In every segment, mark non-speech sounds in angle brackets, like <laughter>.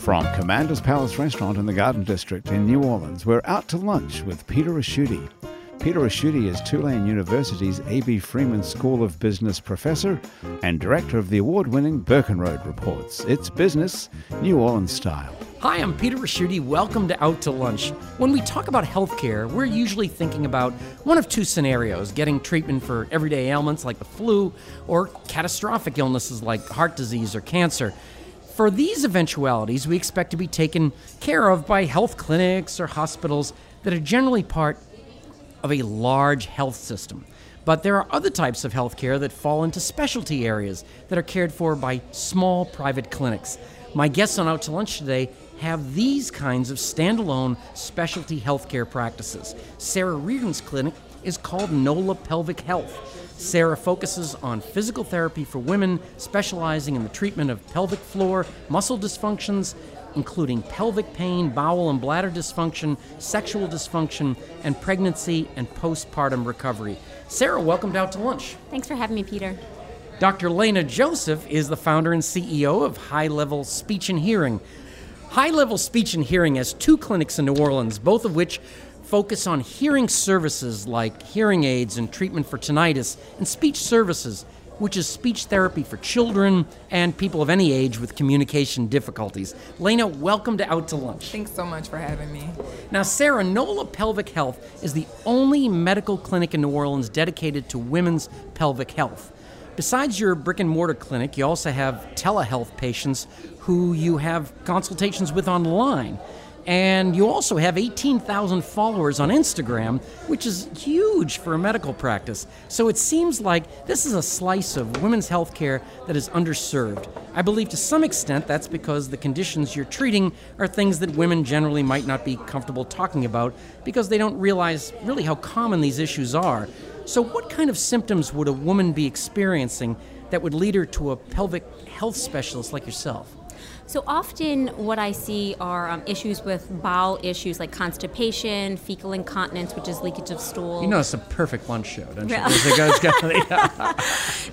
From Commander's Palace Restaurant in the Garden District in New Orleans, we're out to lunch with Peter Ricchiuti. Peter Ricchiuti is Tulane University's A.B. Freeman School of Business professor and director of the award winning Burkenroad Reports. It's business, New Orleans style. Hi, I'm Peter Ricchiuti. Welcome to Out to Lunch. When we talk about healthcare, we're usually thinking about one of two scenarios getting treatment for everyday ailments like the flu, or catastrophic illnesses like heart disease or cancer. For these eventualities, we expect to be taken care of by health clinics or hospitals that are generally part of a large health system. But there are other types of healthcare that fall into specialty areas that are cared for by small private clinics. My guests on Out to Lunch today have these kinds of standalone specialty healthcare practices. Sarah Reardon's clinic is called NOLA Pelvic Health. Sarah focuses on physical therapy for women, specializing in the treatment of pelvic floor muscle dysfunctions, including pelvic pain, bowel and bladder dysfunction, sexual dysfunction, and pregnancy and postpartum recovery. Sarah, welcome to Out to Lunch. Thanks for having me, Peter. Dr. Lena Joseph is the founder and CEO of High Level Speech and Hearing. High Level Speech and Hearing has two clinics in New Orleans, both of which focus on hearing services like hearing aids and treatment for tinnitus, and speech services, which is speech therapy for children and people of any age with communication difficulties. Lena, welcome to Out to Lunch. Thanks so much for having me. Now, Sarah, NOLA Pelvic Health is the only medical clinic in New Orleans dedicated to women's pelvic health. Besides your brick and mortar clinic, you also have telehealth patients who you have consultations with online. And you also have 18,000 followers on Instagram, which is huge for a medical practice. So it seems like this is a slice of women's health care that is underserved. I believe to some extent that's because the conditions you're treating are things that women generally might not be comfortable talking about because they don't realize really how common these issues are. So, what kind of symptoms would a woman be experiencing that would lead her to a pelvic health specialist like yourself? So often, what I see are um, issues with bowel issues like constipation, fecal incontinence, which is leakage of stool. You know, it's a perfect lunch show, don't you? <laughs>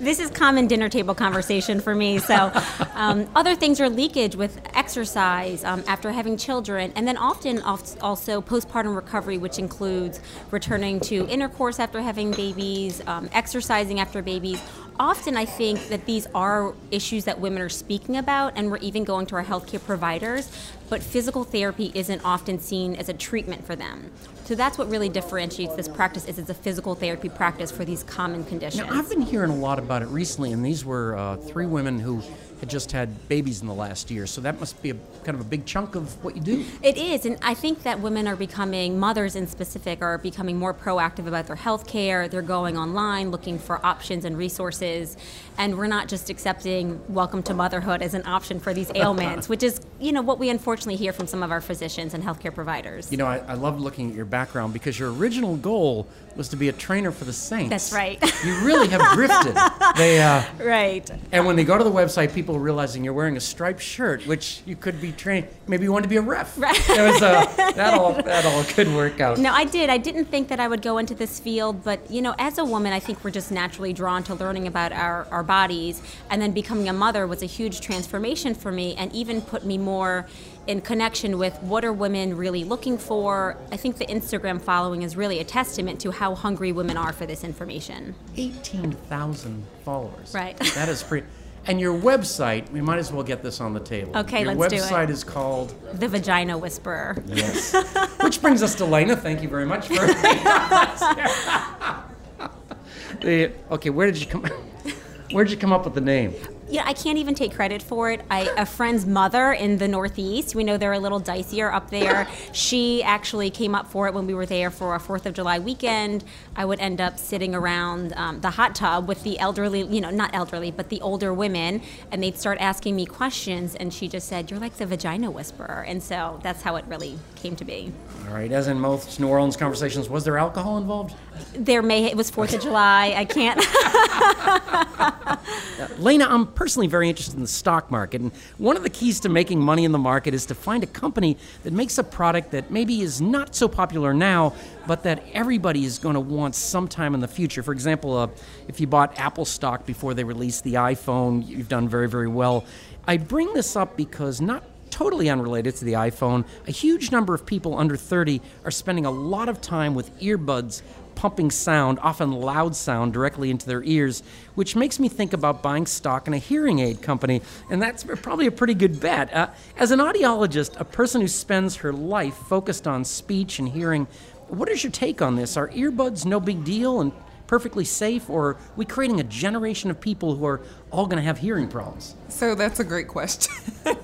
<laughs> this is common dinner table conversation for me. So, um, other things are leakage with exercise um, after having children, and then often also postpartum recovery, which includes returning to intercourse after having babies, um, exercising after babies often I think that these are issues that women are speaking about, and we're even going to our healthcare providers, but physical therapy isn't often seen as a treatment for them. So that's what really differentiates this practice is it's a physical therapy practice for these common conditions. Now, I've been hearing a lot about it recently, and these were uh, three women who had just had babies in the last year. So that must be a kind of a big chunk of what you do. It is, and I think that women are becoming mothers in specific are becoming more proactive about their health care. They're going online looking for options and resources, and we're not just accepting welcome to motherhood as an option for these <laughs> ailments, which is you know what we unfortunately hear from some of our physicians and healthcare providers. You know, I, I love looking at your background because your original goal was to be a trainer for the Saints. That's right. You really have drifted. <laughs> they uh, right. And when they go to the website, people realizing you're wearing a striped shirt, which you could be trained. Maybe you wanted to be a ref. Right. It was uh, that all <laughs> that all could work out. No, I did. I didn't think that I would go into this field, but you know, as a woman, I think we're just naturally drawn to learning about our our bodies, and then becoming a mother was a huge transformation for me, and even put me more in connection with what are women really looking for. I think the Instagram following is really a testament to how hungry women are for this information. 18,000 followers. Right. That is <laughs> pretty. And your website, we might as well get this on the table. Okay, your let's do it. Your website is called The Vagina Whisperer. Yes. <laughs> Which brings us to Lena. Thank you very much for <laughs> the, Okay, where did you come <laughs> Where did you come up with the name? Yeah, I can't even take credit for it. I, a friend's mother in the Northeast, we know they're a little dicier up there. She actually came up for it when we were there for a Fourth of July weekend. I would end up sitting around um, the hot tub with the elderly, you know, not elderly, but the older women, and they'd start asking me questions, and she just said, "You're like the vagina whisperer," and so that's how it really came to be. All right, as in most New Orleans conversations, was there alcohol involved? There may it was Fourth of July. I can't. <laughs> <laughs> Lena, I'm personally very interested in the stock market, and one of the keys to making money in the market is to find a company that makes a product that maybe is not so popular now, but that everybody is going to want sometime in the future. For example, uh, if you bought Apple stock before they released the iPhone, you've done very, very well. I bring this up because not totally unrelated to the iPhone, a huge number of people under 30 are spending a lot of time with earbuds pumping sound, often loud sound, directly into their ears, which makes me think about buying stock in a hearing aid company, and that's probably a pretty good bet. Uh, as an audiologist, a person who spends her life focused on speech and hearing, what is your take on this? Are earbuds no big deal and perfectly safe, or are we creating a generation of people who are all going to have hearing problems? So that's a great question. <laughs>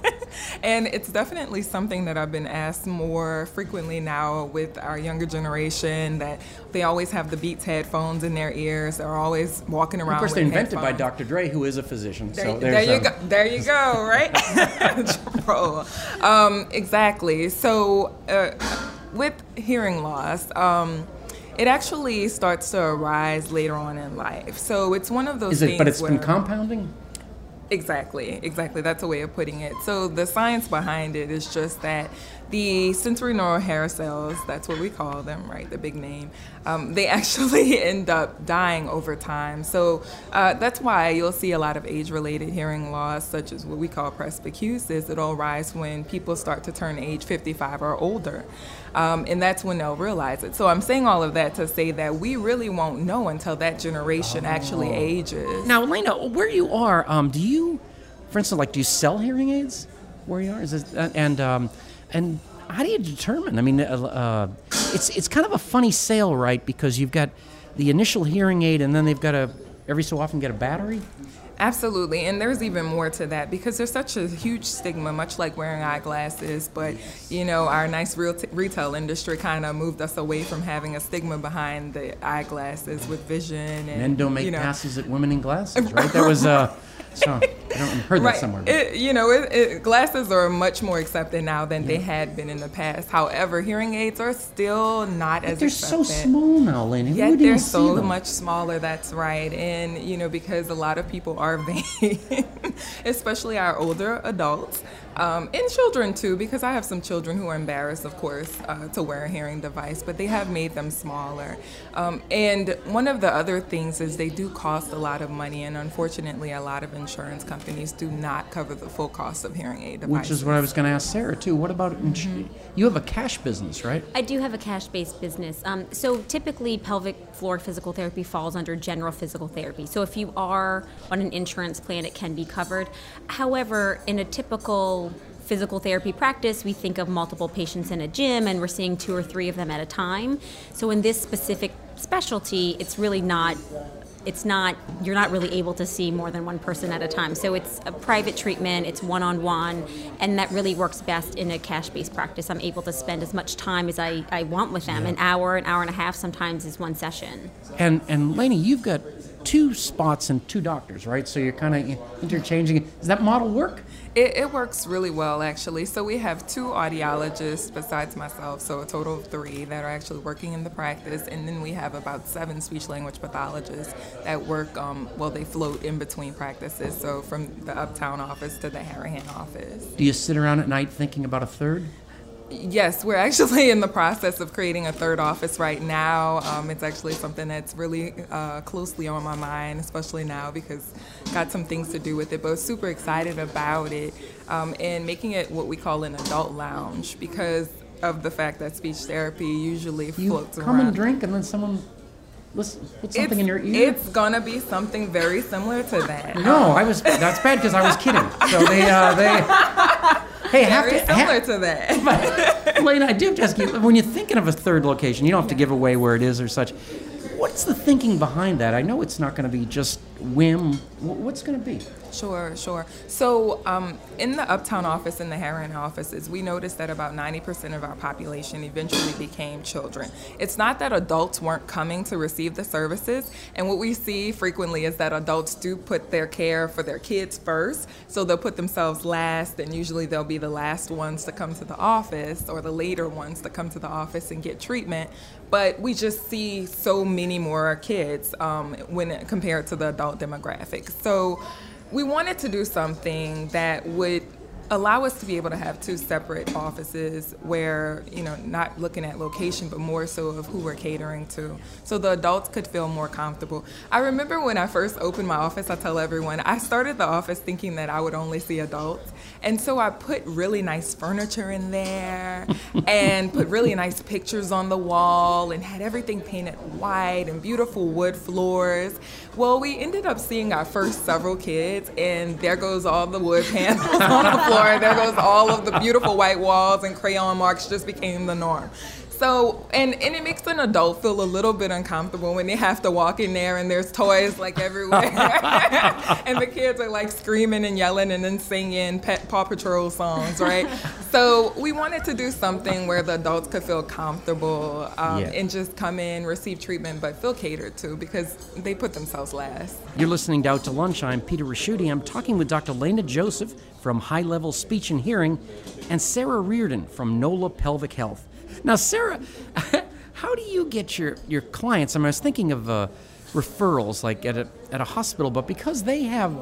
and it's definitely something that I've been asked more frequently now with our younger generation that they always have the Beats headphones in their ears. They're always walking around. Of course, they're invented headphones. by Dr. Dre, who is a physician. There, so there you a, go. There you go. Right. <laughs> Um, exactly. So uh, with hearing loss. Um, it actually starts to arise later on in life. So it's one of those Is it, things but it's where, been compounding? Exactly, exactly. That's a way of putting it. So the science behind it is just that the sensorineural hair cells, that's what we call them, right? The big name. Um, they <laughs> actually end up dying over time. So uh, that's why you'll see a lot of age-related hearing loss, such as what we call presbycusis. It'll rise when people start to turn age 55 or older. Um, and that's when they'll realize it. So I'm saying all of that to say that we really won't know until that generation actually ages. Now, Elena, where you are, um, do you, for instance, like, do you sell hearing aids where you are? Is this, uh, and um, and how do you determine? I mean, uh, uh, it's it's kind of a funny sale, right? Because you've got the initial hearing aid, and then they've got to every so often get a battery. Absolutely, and there's even more to that because there's such a huge stigma, much like wearing eyeglasses. But you know, our nice real t- retail industry kind of moved us away from having a stigma behind the eyeglasses with vision. And, Men don't make you know, passes at women in glasses, <laughs> right? That was uh, so <laughs> I don't I heard that right. somewhere. It, you know, it, it, glasses are much more accepted now than they had been in the past. However, hearing aids are still not as they're accepted. so small now, Lena. Yeah, they're so much smaller. That's right, and you know because a lot of people are <laughs> vain, especially our older adults um, and children too. Because I have some children who are embarrassed, of course, uh, to wear a hearing device, but they have made them smaller. Um, and one of the other things is they do cost a lot of money, and unfortunately, a lot of insurance companies do not cover the full cost of hearing aid devices. Which is what I was going to ask Sarah too. What about ins- you have a cash business, right? I do have a cash based business. Um, so typically, pelvic floor physical therapy falls under general physical therapy. So if you are on an insurance plan, it can be covered. However, in a typical physical therapy practice, we think of multiple patients in a gym and we're seeing two or three of them at a time. So in this specific specialty, it's really not it's not you're not really able to see more than one person at a time. So it's a private treatment it's one-on-one and that really works best in a cash-based practice. I'm able to spend as much time as i, I want with them. An hour an hour and a half sometimes is one session. And and Lainey, you've got two spots and two doctors, right? So you're kind of interchanging. Does that model work? It, it works really well, actually. So we have two audiologists besides myself, so a total of three that are actually working in the practice, and then we have about seven speech language pathologists that work. Um, well, they float in between practices, so from the Uptown office to the Harahan office. Do you sit around at night thinking about a third? Yes, we're actually in the process of creating a third office right now. Um, it's actually something that's really uh, closely on my mind, especially now because got some things to do with it. But super excited about it um, and making it what we call an adult lounge because of the fact that speech therapy usually You floats come around. Come and drink, and then someone listen, put something it's, in your ear. It's gonna be something very similar to that. no, I was. That's bad because I was kidding. So they, uh, they. Hey, have very to. similar ha- to that. <laughs> Lane, I do have to ask you when you're thinking of a third location, you don't have to give away where it is or such. What what's the thinking behind that? I know it's not going to be just whim. What's going to be? Sure, sure. So, um, in the Uptown office and the Harahan offices, we noticed that about 90% of our population eventually became children. It's not that adults weren't coming to receive the services, and what we see frequently is that adults do put their care for their kids first, so they'll put themselves last, and usually they'll be the last ones to come to the office or the later ones to come to the office and get treatment. But we just see so many more kids um, when compared to the adult demographic. So we wanted to do something that would allow us to be able to have two separate offices where you know not looking at location but more so of who we're catering to so the adults could feel more comfortable i remember when i first opened my office i tell everyone i started the office thinking that i would only see adults and so I put really nice furniture in there <laughs> and put really nice pictures on the wall and had everything painted white and beautiful wood floors. Well, we ended up seeing our first several kids, and there goes all the wood panels <laughs> on the floor. There goes all of the beautiful white walls, and crayon marks just became the norm. So, and, and it makes an adult feel a little bit uncomfortable when they have to walk in there and there's toys like everywhere. <laughs> and the kids are like screaming and yelling and then singing Pet Paw Patrol songs, right? <laughs> so, we wanted to do something where the adults could feel comfortable um, yeah. and just come in, receive treatment, but feel catered to because they put themselves last. You're listening to Out to Lunch. I'm Peter Ricchiuti. I'm talking with Dr. Lena Joseph from High Level Speech and Hearing and Sarah Reardon from NOLA Pelvic Health. Now, Sarah, <laughs> how do you get your, your clients? I, mean, I was thinking of uh, referrals, like at a, at a hospital, but because they have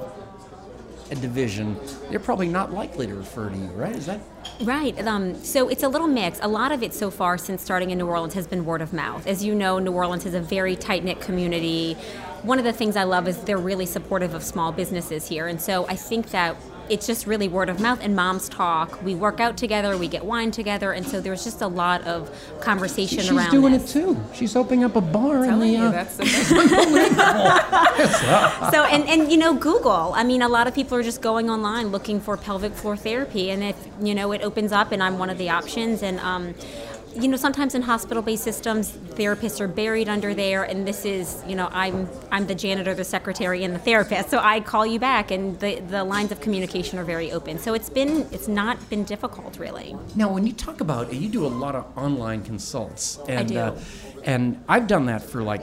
a division, they're probably not likely to refer to you, right? Is that right? Um, so it's a little mix. A lot of it so far, since starting in New Orleans, has been word of mouth. As you know, New Orleans is a very tight knit community. One of the things I love is they're really supportive of small businesses here, and so I think that it's just really word of mouth and moms talk. We work out together, we get wine together, and so there's just a lot of conversation She's around. She's doing this. it too. She's opening up a bar in the. You, uh, that's the <laughs> so and and you know Google. I mean, a lot of people are just going online looking for pelvic floor therapy, and if you know it opens up, and I'm one of the options, and um, you know sometimes in hospital-based systems therapists are buried under there and this is you know i'm i'm the janitor the secretary and the therapist so i call you back and the the lines of communication are very open so it's been it's not been difficult really now when you talk about you do a lot of online consults and I do. Uh, and i've done that for like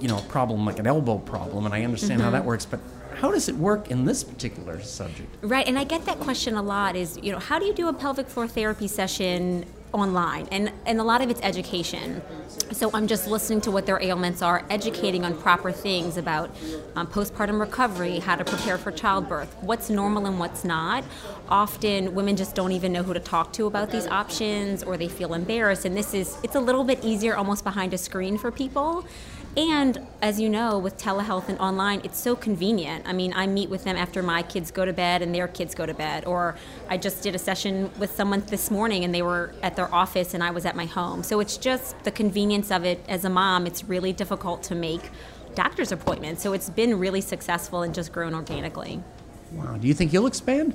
you know a problem like an elbow problem and i understand mm-hmm. how that works but how does it work in this particular subject? Right, and I get that question a lot is, you know, how do you do a pelvic floor therapy session online and and a lot of it's education. So i'm just listening to what their ailments are educating on proper things about um, postpartum recovery how to prepare for childbirth what's normal and what's not. Often women just don't even know who to talk to about these options or they feel embarrassed and this is it's a little bit easier almost behind a screen for people and as you know, with telehealth and online, it's so convenient. I mean, I meet with them after my kids go to bed and their kids go to bed. Or I just did a session with someone this morning and they were at their office and I was at my home. So it's just the convenience of it. As a mom, it's really difficult to make doctor's appointments. So it's been really successful and just grown organically. Wow. Do you think you'll expand?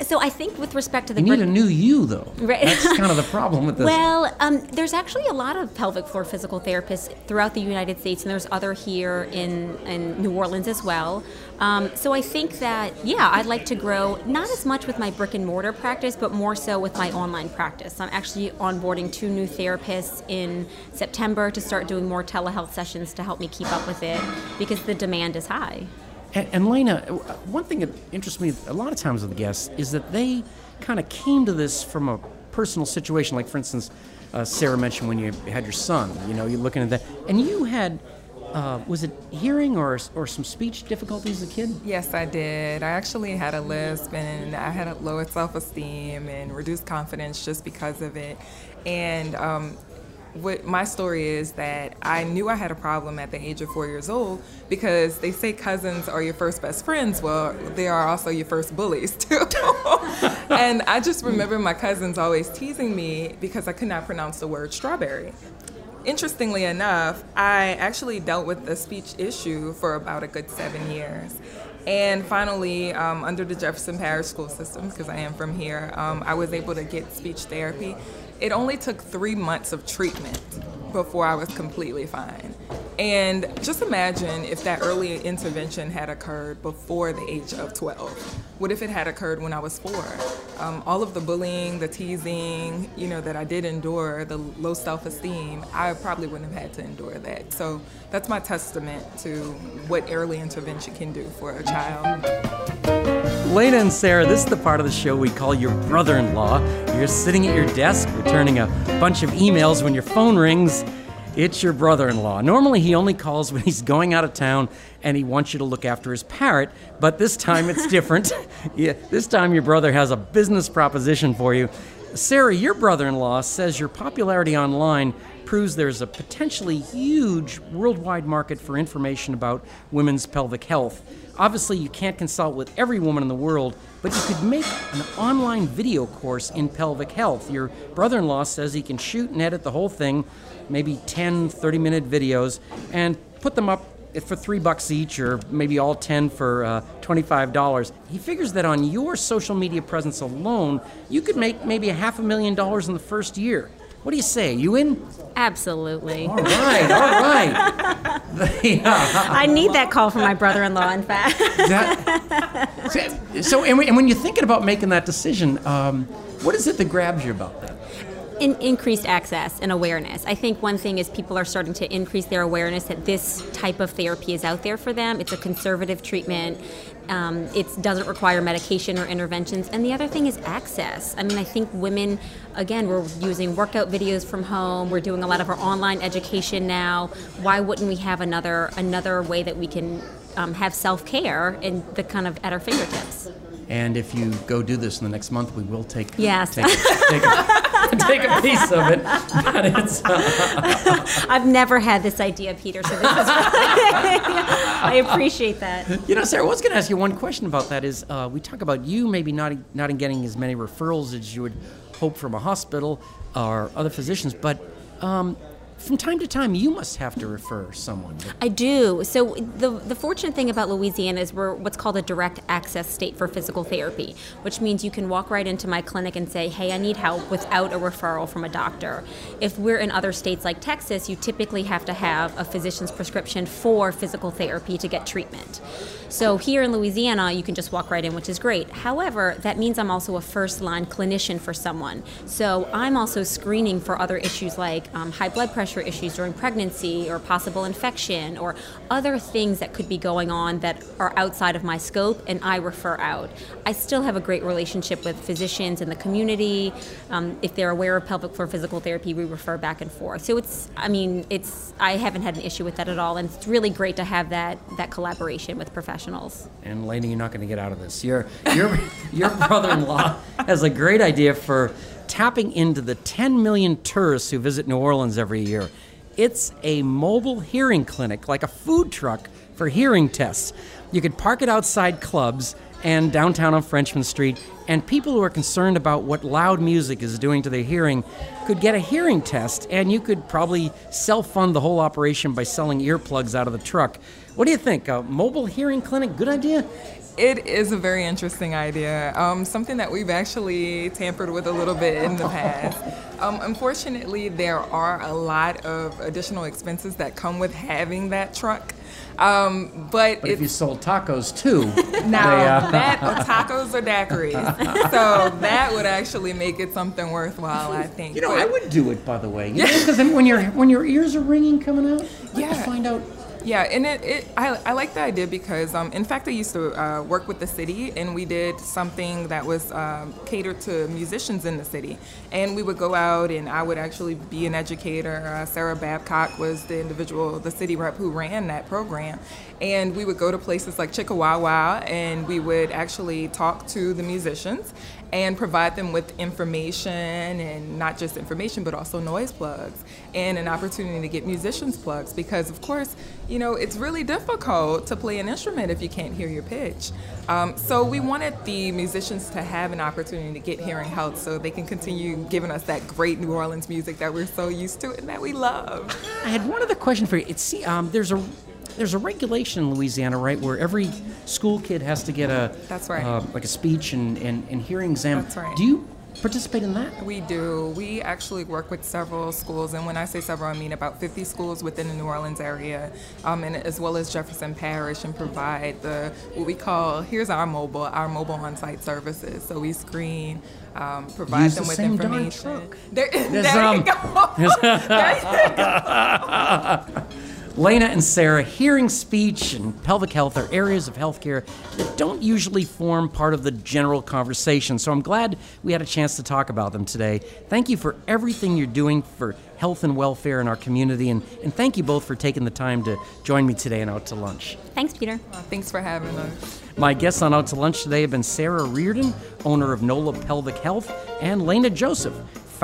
So I think with respect to the you need a new you though. Right. That's kind of the problem with <laughs> this. Well, um, there's actually a lot of pelvic floor physical therapists throughout the United States, and there's other here in in New Orleans as well. Um, so I think that yeah, I'd like to grow not as much with my brick and mortar practice, but more so with my online practice. I'm actually onboarding two new therapists in September to start doing more telehealth sessions to help me keep up with it because the demand is high. And, and Lena, one thing that interests me a lot of times with the guests is that they kind of came to this from a personal situation. Like, for instance, uh, Sarah mentioned when you had your son, you know, you're looking at that, and you had. Uh, was it hearing or, or some speech difficulties as a kid? Yes, I did. I actually had a lisp and I had a lower self esteem and reduced confidence just because of it. And um, what my story is that I knew I had a problem at the age of four years old because they say cousins are your first best friends. Well, they are also your first bullies <laughs> too. and I just remember my cousins always teasing me because I could not pronounce the word strawberry. Interestingly enough, I actually dealt with the speech issue for about a good seven years. And finally, um, under the Jefferson Parish school system, because I am from here, um, I was able to get speech therapy. It only took three months of treatment before I was completely fine. And just imagine if that early intervention had occurred before the age of 12. What if it had occurred when I was four? Um, all of the bullying, the teasing, you know, that I did endure, the low self-esteem, I probably wouldn't have had to endure that. So that's my testament to what early intervention can do for a child. Lena and Sarah, this is the part of the show we call your brother in law. You're sitting at your desk returning a bunch of emails when your phone rings it's your brother in law. Normally, he only calls when he's going out of town and he wants you to look after his parrot, but this time it's different. <laughs> yeah, this time your brother has a business proposition for you. Sarah, your brother in law says your popularity online proves there's a potentially huge worldwide market for information about women's pelvic health. Obviously, you can't consult with every woman in the world, but you could make an online video course in pelvic health. Your brother in law says he can shoot and edit the whole thing maybe 10, 30 minute videos and put them up for three bucks each, or maybe all 10 for uh, $25. He figures that on your social media presence alone, you could make maybe a half a million dollars in the first year. What do you say? You in? Absolutely. All right, all right. <laughs> I need that call from my brother in law, in fact. that, <laughs> so, and, when you're thinking about making that decision, um, what is it that grabs you about that? In, increased access and awareness. I think one thing is people are starting to increase their awareness that this type of therapy is out there for them. It's a conservative treatment. Um, it doesn't require medication or interventions. And the other thing is access. I mean, I think women, again, we're using workout videos from home. We're doing a lot of our online education now. Why wouldn't we have another another way that we can um, have self care and the kind of at our fingertips? And if you go do this in the next month, we will take yes. take, take, a, <laughs> take a piece of it. But it's, uh, I've never had this idea, Peter. So this is <laughs> I appreciate that. You know, Sarah, I was going to ask you one question about that. Is uh, we talk about you maybe not not in getting as many referrals as you would hope from a hospital or other physicians, but um, from time to time you must have to refer someone. I do. So the the fortunate thing about Louisiana is we're what's called a direct access state for physical therapy, which means you can walk right into my clinic and say, "Hey, I need help," without a referral from a doctor. If we're in other states like Texas, you typically have to have a physician's prescription for physical therapy to get treatment. So here in Louisiana, you can just walk right in, which is great. However, that means I'm also a first line clinician for someone. So I'm also screening for other issues like um, high blood pressure issues during pregnancy or possible infection or other things that could be going on that are outside of my scope, and I refer out. I still have a great relationship with physicians in the community. Um, if they're aware of pelvic floor physical therapy, we refer back and forth. So it's, I mean, it's, I haven't had an issue with that at all, and it's really great to have that that collaboration with professionals professionals. And Lainey, you're not going to get out of this. Your your <laughs> your brother-in-law has a great idea for tapping into the 10 million tourists who visit New Orleans every year. It's a mobile hearing clinic, like a food truck for hearing tests. You could park it outside clubs and downtown on Frenchmen Street, and people who are concerned about what loud music is doing to their hearing could get a hearing test, and you could probably self fund the whole operation by selling earplugs out of the truck. What do you think? A mobile hearing clinic, good idea? It is a very interesting idea. Um, something that we've actually tampered with a little bit in the past. <laughs> Um, unfortunately, there are a lot of additional expenses that come with having that truck. Um, but, but if you sold tacos too, <laughs> now they, uh... that <laughs> tacos or daiquiris, <laughs> so that would actually make it something worthwhile, I think. You know, but, I would do it by the way. Because when your when your ears are ringing coming out, yeah. to find out yeah, and it, it I, I like the idea because, um, in fact, I used to uh, work with the city, and we did something that was um, catered to musicians in the city. And we would go out, and I would actually be an educator. Uh, Sarah Babcock was the individual, the city rep who ran that program. And we would go to places like Chickie Wah Wah, and we would actually talk to the musicians and provide them with information and not just information but also noise plugs and an opportunity to get musicians plugs. Because of course you know it's really difficult to play an instrument if you can't hear your pitch. Um, so we wanted the musicians to have an opportunity to get hearing help so they can continue giving us that great new orleans music that we're so used to and that we love. I had one other question for you. It's um, there's a there's a regulation in Louisiana, right, where every school kid has to get a that's right, uh, like a speech and, and, and hearing exam. That's right. Do you participate in that? We do. We actually work with several schools, and when I say several, I mean about 50 schools within the New Orleans area, um, and as well as Jefferson Parish, and provide the what we call here's our mobile, our mobile on-site services. So we screen, um, provide Use them the with same darn information. truck. There, <laughs> there um, you go. <laughs> there you go. <laughs> Lena and Sarah, hearing speech and pelvic health are areas of healthcare that don't usually form part of the general conversation. So I'm glad we had a chance to talk about them today. Thank you for everything you're doing for health and welfare in our community, and, and thank you both for taking the time to join me today and out to lunch. Thanks, Peter. Uh, thanks for having us. My guests on Out to Lunch today have been Sarah Reardon, owner of NOLA Pelvic Health, and Lena Joseph,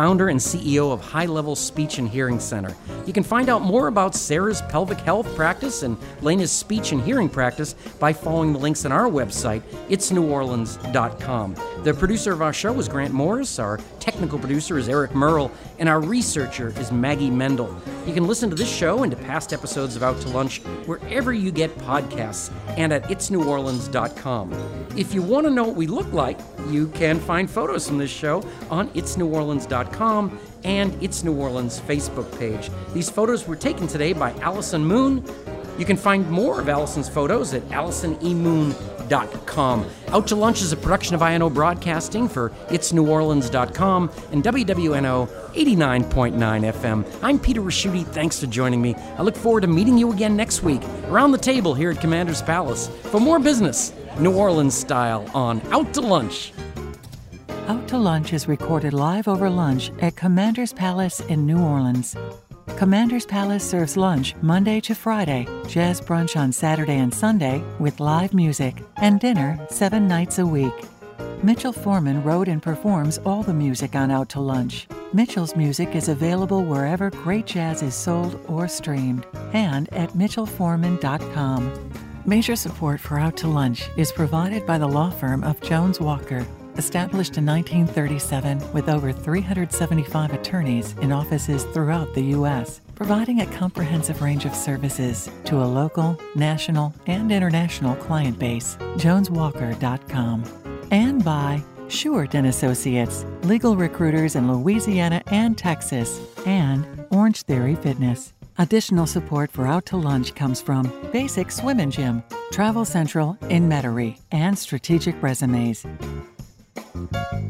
founder and CEO of High Level Speech and Hearing Center. You can find out more about Sarah's pelvic health practice and Lena's speech and hearing practice by following the links on our website, itsneworleans.com. The producer of our show is Grant Morris, our technical producer is Eric Merle, and our researcher is Maggie Mendel. You can listen to this show and to past episodes of Out to Lunch wherever you get podcasts and at itsneworleans.com. If you want to know what we look like, you can find photos from this show on and It's New Orleans Facebook page. These photos were taken today by Allison Moon. You can find more of Allison's photos at allisonemoon.com. Out to Lunch is a production of INO Broadcasting for itsneworleans.com and WWNO 89.9 FM. I'm Peter Ricchiuti. Thanks for joining me. I look forward to meeting you again next week around the table here at Commander's Palace for more business, New Orleans style, on Out to Lunch. Out to Lunch is recorded live over lunch at Commander's Palace in New Orleans. Commander's Palace serves lunch Monday to Friday, jazz brunch on Saturday and Sunday with live music, and dinner seven nights a week. Mitchell Foreman wrote and performs all the music on Out to Lunch. Mitchell's music is available wherever great jazz is sold or streamed, and at mitchellforeman.com. Major support for Out to Lunch is provided by the law firm of Jones Walker. Established in 1937 with over 375 attorneys in offices throughout the U.S., providing a comprehensive range of services to a local, national, and international client base. JonesWalker.com. And by Short and Associates, legal recruiters in Louisiana and Texas, and Orange Theory Fitness. Additional support for Out to Lunch comes from Basic Swim and Gym, Travel Central in Metairie, and Strategic Resumes. Thank you.